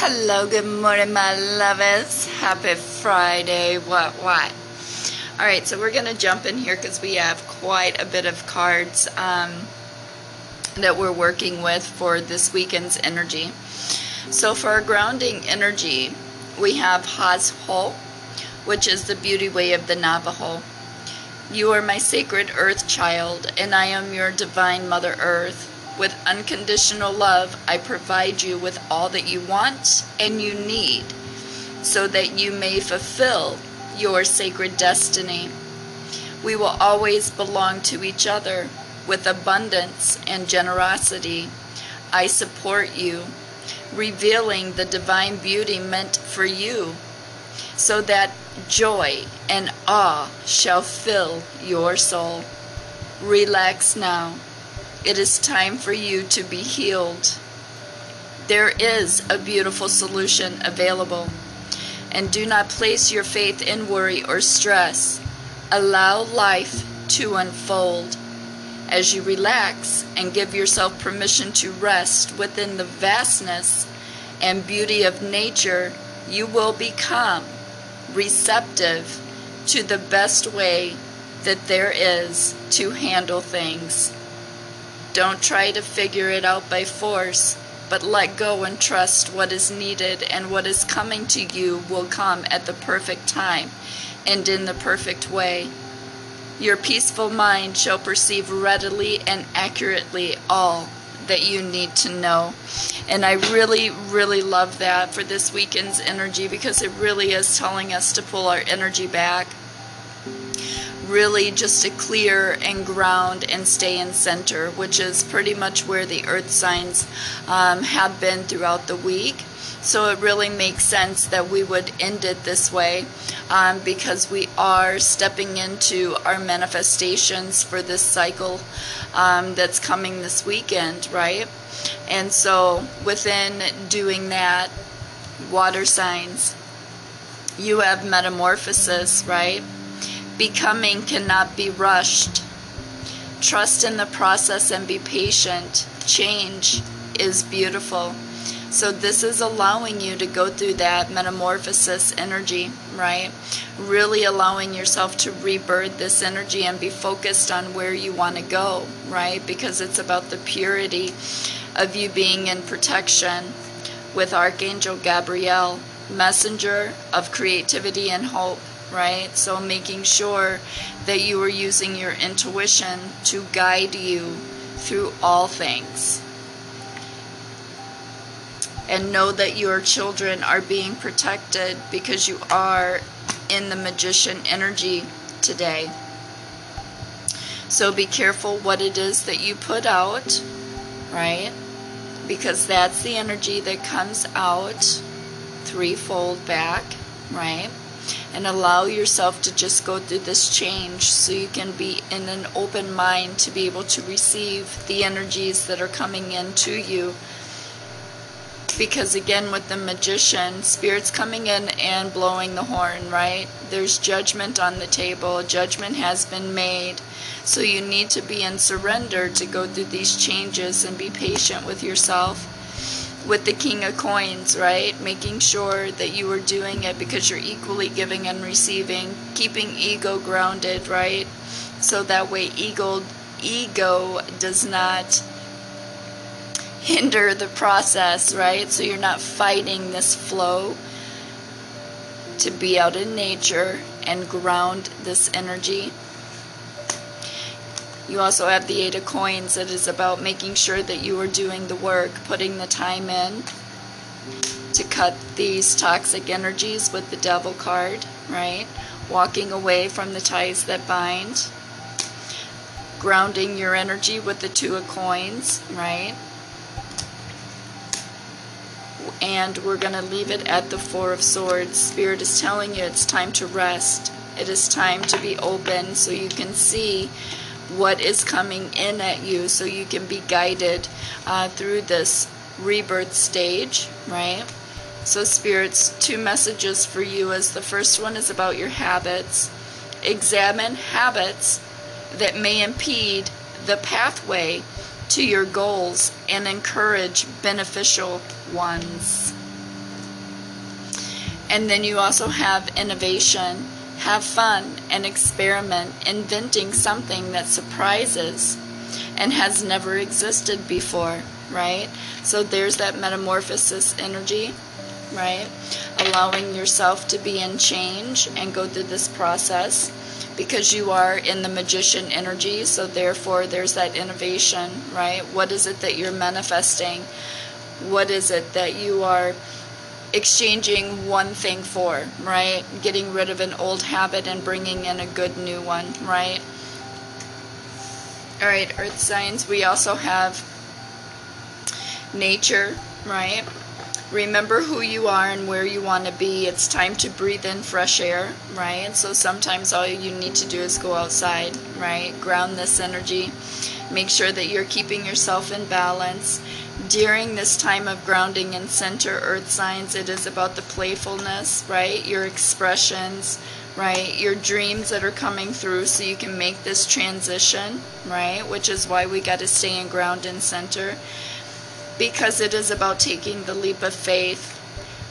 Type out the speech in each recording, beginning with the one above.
Hello, good morning, my lovers. Happy Friday. What, what? All right, so we're going to jump in here because we have quite a bit of cards um, that we're working with for this weekend's energy. So, for our grounding energy, we have Hozho, which is the beauty way of the Navajo. You are my sacred earth child, and I am your divine Mother Earth. With unconditional love, I provide you with all that you want and you need so that you may fulfill your sacred destiny. We will always belong to each other with abundance and generosity. I support you, revealing the divine beauty meant for you, so that joy and awe shall fill your soul. Relax now it is time for you to be healed. There is a beautiful solution available. And do not place your faith in worry or stress. Allow life to unfold. As you relax and give yourself permission to rest within the vastness and beauty of nature, you will become receptive to the best way that there is to handle things. Don't try to figure it out by force, but let go and trust what is needed and what is coming to you will come at the perfect time and in the perfect way. Your peaceful mind shall perceive readily and accurately all that you need to know. And I really, really love that for this weekend's energy because it really is telling us to pull our energy back really just to clear and ground and stay in center, which is pretty much where the earth signs um, have been throughout the week. So it really makes sense that we would end it this way um, because we are stepping into our manifestations for this cycle um, that's coming this weekend, right? And so within doing that, water signs, you have metamorphosis, right? Becoming cannot be rushed. Trust in the process and be patient. Change is beautiful. So, this is allowing you to go through that metamorphosis energy, right? Really allowing yourself to rebirth this energy and be focused on where you want to go, right? Because it's about the purity of you being in protection with Archangel Gabriel, messenger of creativity and hope right? So making sure that you are using your intuition to guide you through all things. And know that your children are being protected because you are in the magician energy today. So be careful what it is that you put out, right? Because that's the energy that comes out threefold back, right? And allow yourself to just go through this change so you can be in an open mind to be able to receive the energies that are coming in to you. Because again with the magician spirits coming in and blowing the horn right? There's judgment on the table. Judgment has been made. So you need to be in surrender to go through these changes and be patient with yourself with the king of coins, right? Making sure that you are doing it because you're equally giving and receiving, keeping ego grounded, right? So that way ego ego does not hinder the process, right? So you're not fighting this flow to be out in nature and ground this energy. You also have the Eight of Coins that is about making sure that you are doing the work, putting the time in to cut these toxic energies with the Devil card, right? Walking away from the ties that bind. Grounding your energy with the Two of Coins, right? And we're going to leave it at the Four of Swords. Spirit is telling you it's time to rest. It is time to be open so you can see what is coming in at you so you can be guided uh, through this rebirth stage, right? So, Spirits, two messages for you as the first one is about your habits. Examine habits that may impede the pathway to your goals and encourage beneficial ones. And then you also have innovation. Have fun and experiment, inventing something that surprises and has never existed before, right? So there's that metamorphosis energy, right? Allowing yourself to be in change and go through this process because you are in the magician energy, so therefore there's that innovation, right? What is it that you're manifesting? What is it that you are exchanging one thing for, right? Getting rid of an old habit and bringing in a good new one, right? All right, earth signs, we also have nature, right? Remember who you are and where you want to be. It's time to breathe in fresh air, right? So sometimes all you need to do is go outside, right? Ground this energy. Make sure that you're keeping yourself in balance during this time of grounding and center earth signs, it is about the playfulness, right? Your expressions, right? Your dreams that are coming through so you can make this transition, right? Which is why we got to stay in ground and center because it is about taking the leap of faith.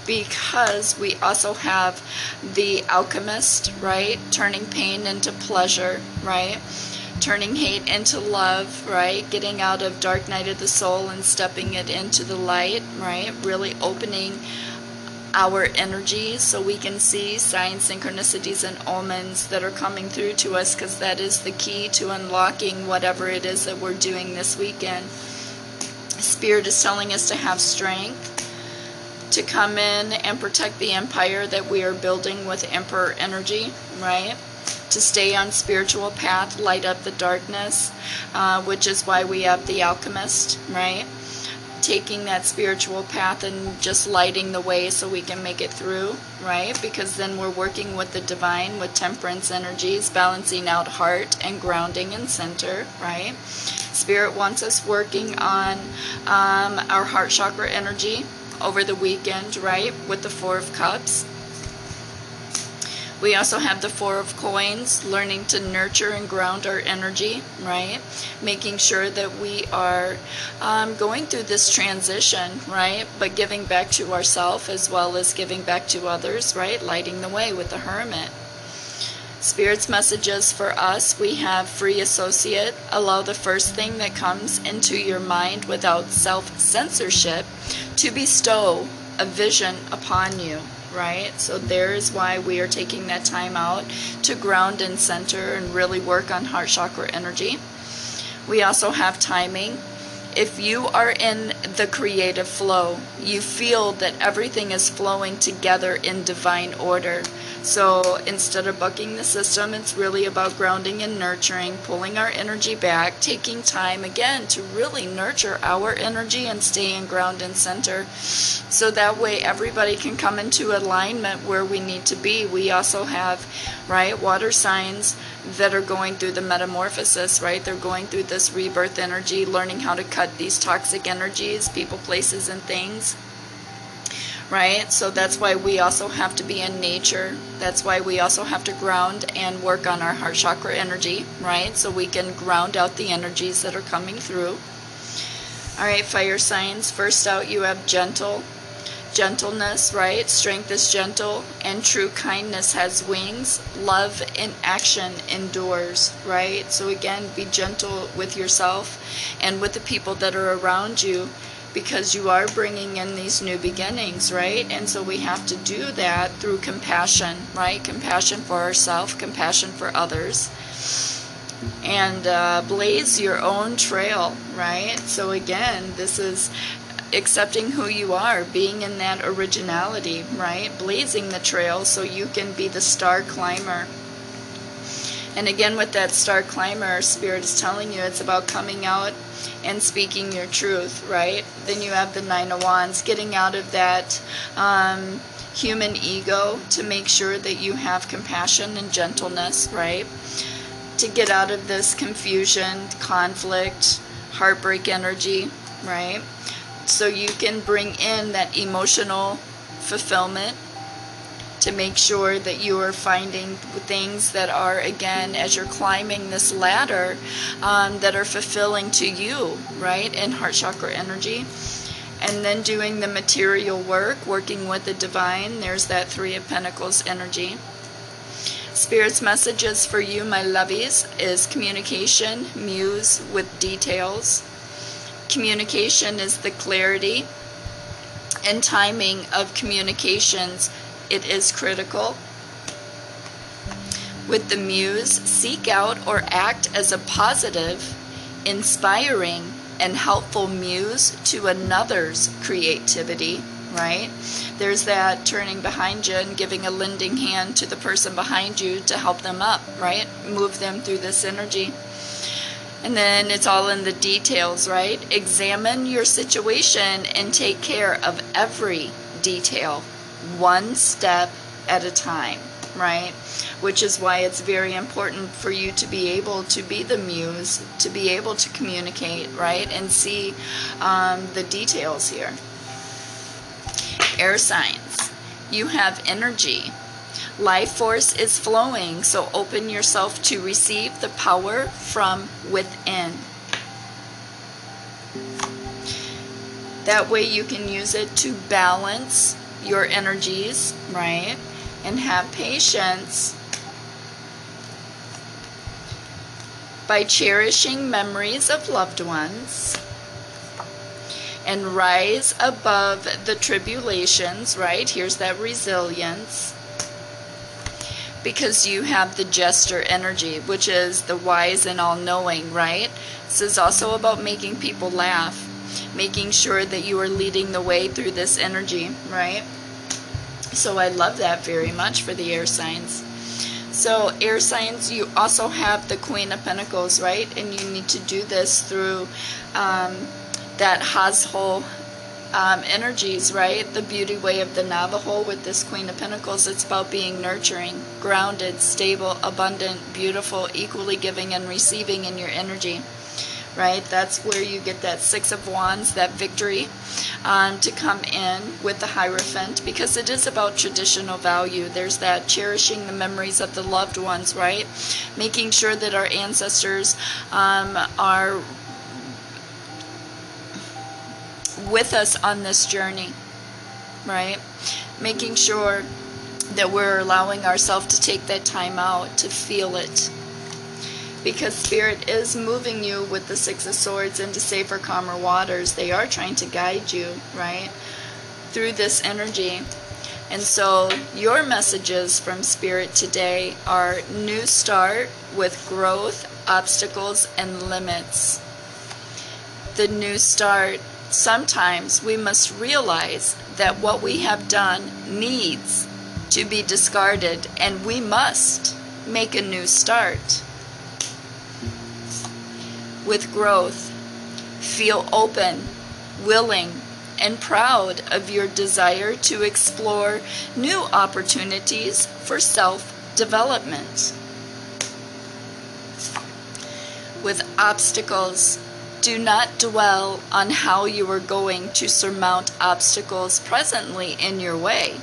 Because we also have the alchemist, right? Turning pain into pleasure, right? Turning hate into love, right? Getting out of dark night of the soul and stepping it into the light, right? Really opening our energies so we can see signs, synchronicities, and omens that are coming through to us because that is the key to unlocking whatever it is that we're doing this weekend. Spirit is telling us to have strength, to come in and protect the empire that we are building with Emperor energy, right? To stay on spiritual path, light up the darkness, uh, which is why we have the alchemist, right? Taking that spiritual path and just lighting the way so we can make it through, right? Because then we're working with the divine, with temperance energies, balancing out heart and grounding and center, right? Spirit wants us working on um, our heart chakra energy over the weekend, right? With the Four of Cups we also have the Four of Coins, learning to nurture and ground our energy, right? Making sure that we are um, going through this transition, right? But giving back to ourselves as well as giving back to others, right? Lighting the way with the Hermit. Spirit's messages for us we have free associate. Allow the first thing that comes into your mind without self censorship to bestow a vision upon you right? So there is why we are taking that time out to ground and center and really work on heart chakra energy. We also have timing. If you are in the creative flow, you feel that everything is flowing together in divine order. So instead of bucking the system, it's really about grounding and nurturing, pulling our energy back, taking time again to really nurture our energy and stay in ground and center. So that way everybody can come into alignment where we need to be. We also have, right, water signs that are going through the metamorphosis, right? They're going through this rebirth energy, learning how to cut these toxic energies, people, places, and things right? So that's why we also have to be in nature. That's why we also have to ground and work on our heart chakra energy, right? So we can ground out the energies that are coming through. All right, fire signs. First out, you have gentle. Gentleness, right? Strength is gentle, and true kindness has wings. Love in action endures, right? So, again, be gentle with yourself and with the people that are around you because you are bringing in these new beginnings, right? And so we have to do that through compassion, right? Compassion for ourselves, compassion for others. And uh, blaze your own trail, right? So again, this is accepting who you are, being in that originality, right? Blazing the trail so you can be the star climber. And again, with that star climber, Spirit is telling you it's about coming out and speaking your truth, right? Then you have the Nine of Wands, getting out of that um, human ego to make sure that you have compassion and gentleness, right? To get out of this confusion, conflict, heartbreak energy, right? So you can bring in that emotional fulfillment to make sure that you are finding things that are, again, as you're climbing this ladder, um, that are fulfilling to you, right, in heart chakra energy. And then doing the material work, working with the divine, there's that Three of Pentacles energy. Spirit's messages for you, my lovies, is communication, muse with details. Communication is the clarity and timing of communications. It is critical. With the muse, seek out or act as a positive, inspiring, and helpful muse to another's creativity, right? There's that turning behind you and giving a lending hand to the person behind you to help them up, right? Move them through this energy. And then it's all in the details, right? Examine your situation and take care of every detail, one step at a time, right? Which is why it's very important for you to be able to be the muse, to be able to communicate, right? And see um, the details here. Air signs. You have energy Life force is flowing, so open yourself to receive the power from within. That way you can use it to balance your energies, right? And have patience by cherishing memories of loved ones and rise above the tribulations, right? Here's that resilience because you have the jester energy, which is the wise and all knowing, right? This is also about making people laugh, making sure that you are leading the way through this energy, right? So I love that very much for the air signs. So, air signs, you also have the Queen of Pentacles, right? And you need to do this through um, that Hazhol um, energies, right? The beauty way of the Navajo with this Queen of Pentacles, it's about being nurturing, grounded, stable, abundant, beautiful, equally giving and receiving in your energy, right? That's where you get that Six of Wands, that victory um, to come in with the Hierophant because it is about traditional value. There's that cherishing the memories of the loved ones, right? Making sure that our ancestors um, are with us on this journey, right? Making sure that we're allowing ourselves to take that time out to feel it. Because Spirit is moving you with the Six of Swords into safer, calmer waters. They are trying to guide you, right? Through this energy. And so, your messages from Spirit today are new start with growth, obstacles, and limits. The new start sometimes we must realize that what we have done needs to be discarded and we must make a new start. With growth, feel open, willing, and proud of your desire to explore new opportunities for self development. With obstacles, do not dwell on how you are going to surmount obstacles presently in your way.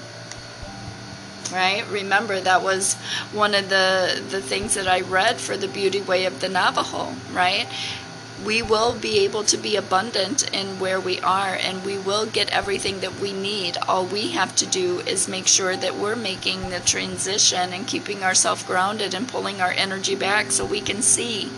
Right? Remember, that was one of the, the things that I read for the beauty way of the Navajo, right? we will be able to be abundant in where we are and we will get everything that we need. All we have to do is make sure that we're making the transition and keeping ourselves grounded and pulling our energy back so we can see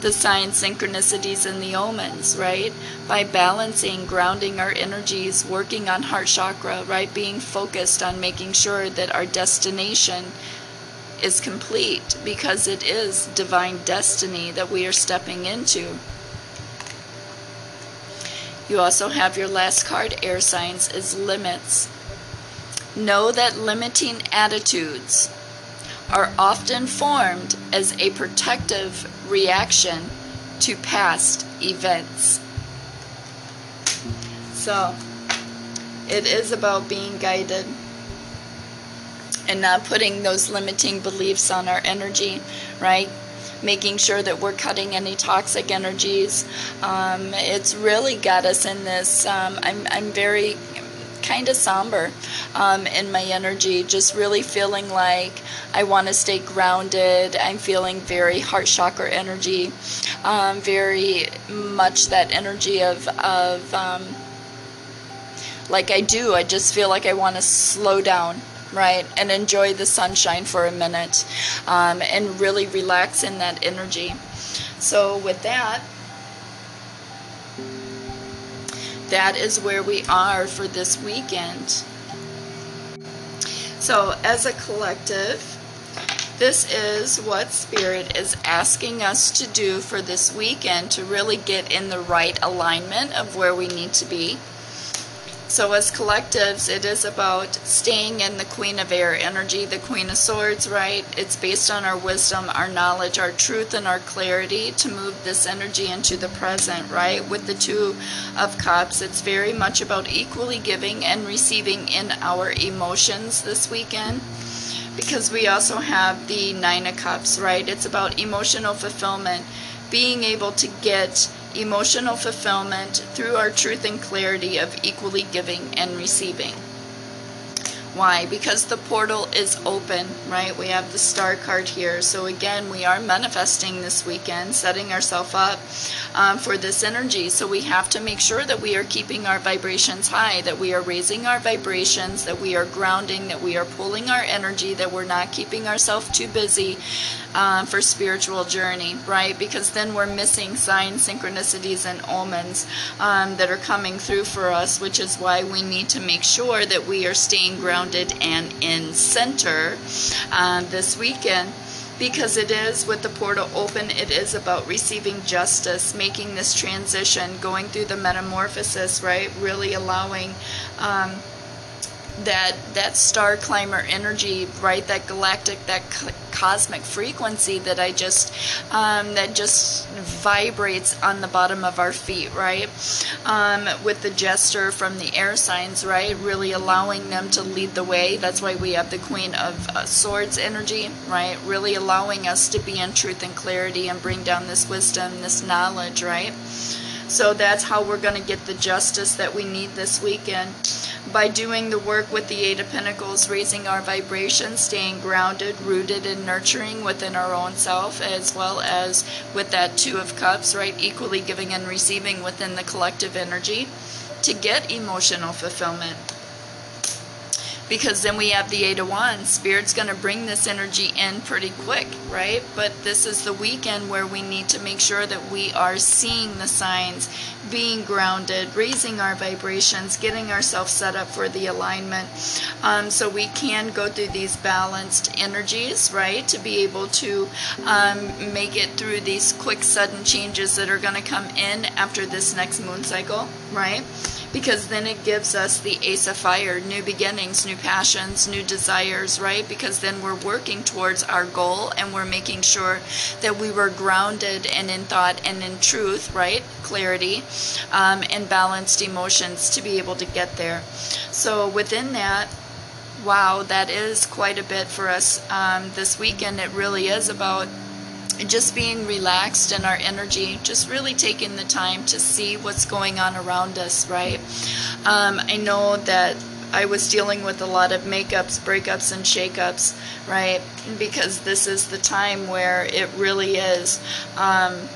the sign synchronicities and the omens, right? By balancing, grounding our energies, working on heart chakra, right? Being focused on making sure that our destination is complete because it is divine destiny that we are stepping into. You also have your last card, air signs, is limits. Know that limiting attitudes are often formed as a protective reaction to past events. So, it is about being guided and not putting those limiting beliefs on our energy, right? Making sure that we're cutting any toxic energies. Um, it's really got us in this. Um, I'm, I'm very kind of somber um, in my energy, just really feeling like I want to stay grounded. I'm feeling very heart chakra energy, um, very much that energy of, of um, like I do. I just feel like I want to slow down, right? And enjoy the sunshine for a minute um, and really relax in that energy. So, with that, that is where we are for this weekend. So, as a collective, this is what Spirit is asking us to do for this weekend to really get in the right alignment of where we need to be. So, as collectives, it is about staying in the Queen of Air energy, the Queen of Swords, right? It's based on our wisdom, our knowledge, our truth, and our clarity to move this energy into the present, right? With the Two of Cups, it's very much about equally giving and receiving in our emotions this weekend because we also have the Nine of Cups, right? It's about emotional fulfillment, being able to get emotional fulfillment through our truth and clarity of equally giving and receiving. Why? Because the portal is open, right? We have the star card here. So, again, we are manifesting this weekend, setting ourselves up um, for this energy. So, we have to make sure that we are keeping our vibrations high, that we are raising our vibrations, that we are grounding, that we are pulling our energy, that we're not keeping ourselves too busy, uh, for spiritual journey, right? Because then we're missing signs, synchronicities, and omens um, that are coming through for us, which is why we need to make sure that we are staying grounded and in center uh, this weekend because it is with the portal open it is about receiving justice making this transition going through the metamorphosis right? Really allowing um, that that star climber energy, right? That galactic, that cosmic frequency that I just um, that just vibrates on the bottom of our feet, right? Um, with the jester from the air signs, right? Really allowing them to lead the way. That's why we have the Queen of uh, Swords energy, right? Really allowing us to be in truth and clarity and bring down this wisdom, this knowledge, right? So that's how we're going to get the justice that we need this weekend by doing the work with the Eight of Pentacles, raising our vibration, staying grounded, rooted, and nurturing within our own self, as well as with that Two of Cups, right? Equally giving and receiving within the collective energy to get emotional fulfillment because then we have the eight of wands. Spirit's going to bring this energy in pretty quick right? But this is the weekend where we need to make sure that we are seeing the signs being grounded raising our vibrations getting ourselves set up for the alignment. Um, so we can go through these balanced energies right to be able to um, make it through these quick sudden changes that are going to come in after this next moon cycle right because then it gives us the ace of fire new beginnings new passions new desires right? Because then we're working towards our goal and we're making sure that we were grounded and in thought and in truth right? Clarity um, and balanced emotions to be able to get there. So within that wow that is quite a bit for us um, this weekend. It really is about just being relaxed in our energy, just really taking the time to see what's going on around us, right? Um, I know that I was dealing with a lot of makeups, breakups, and shakeups, right? Because this is the time where it really is. Um,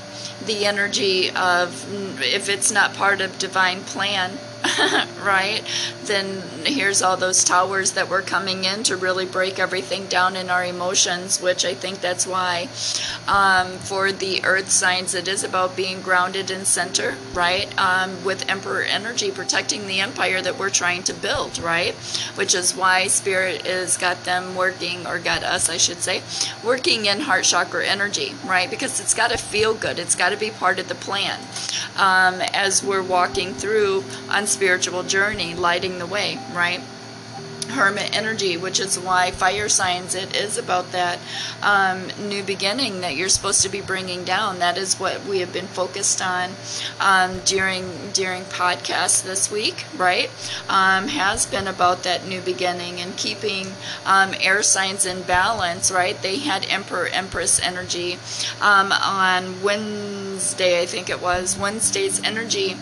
the energy of if it's not part of divine plan right? Then here's all those towers that were coming in to really break everything down in our emotions, which I think that's why um, for the earth signs it is about being grounded in center, right? Um, with Emperor energy protecting the empire that we're trying to build, right? Which is why Spirit is got them working, or got us, I should say, working in heart chakra energy, right? Because it's got to feel good, it's got to be part of the plan um, as we're walking through on spiritual journey, lighting the way, right? Hermit energy, which is why fire signs it is about that um, new beginning that you're supposed to be bringing down. That is what we have been focused on um, during during podcasts this week, right? Um, has been about that new beginning and keeping um, air signs in balance, right? They had Emperor Empress energy um, on Wednesday, I think it was Wednesday's energy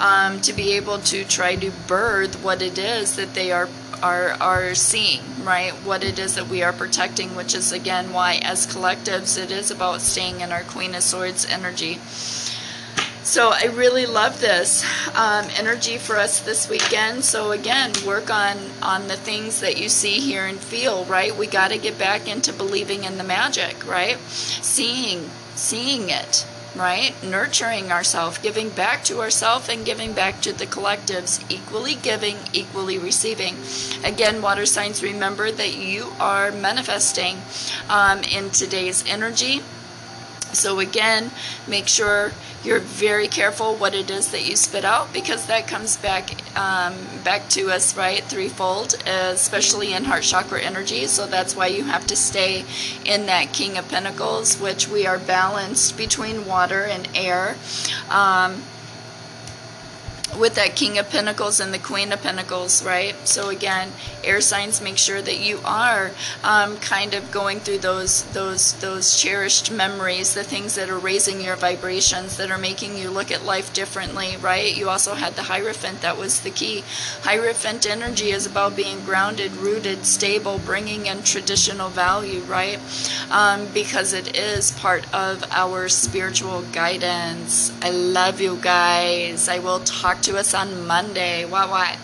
um, to be able to try to birth what it is that they are are are seeing right what it is that we are protecting which is again why as collectives it is about staying in our queen of swords energy So I really love this um, energy for us this weekend. So again, work on on the things that you see, hear, and feel. Right? We got to get back into believing in the magic. Right? Seeing, seeing it. Right? Nurturing ourselves, giving back to ourselves, and giving back to the collectives. Equally giving, equally receiving. Again, water signs, remember that you are manifesting um, in today's energy. So again, make sure you're very careful what it is that you spit out because that comes back um, back to us right threefold especially in heart chakra energy. So that's why you have to stay in that king of pentacles which we are balanced between water and air. Um, with that King of Pentacles and the Queen of Pentacles, right? So again, air signs make sure that you are um, kind of going through those those those cherished memories, the things that are raising your vibrations, that are making you look at life differently, right? You also had the Hierophant, that was the key. Hierophant energy is about being grounded, rooted, stable, bringing in traditional value, right? Um, because it is part of our spiritual guidance. I love you guys. I will talk to us on Monday. What, what?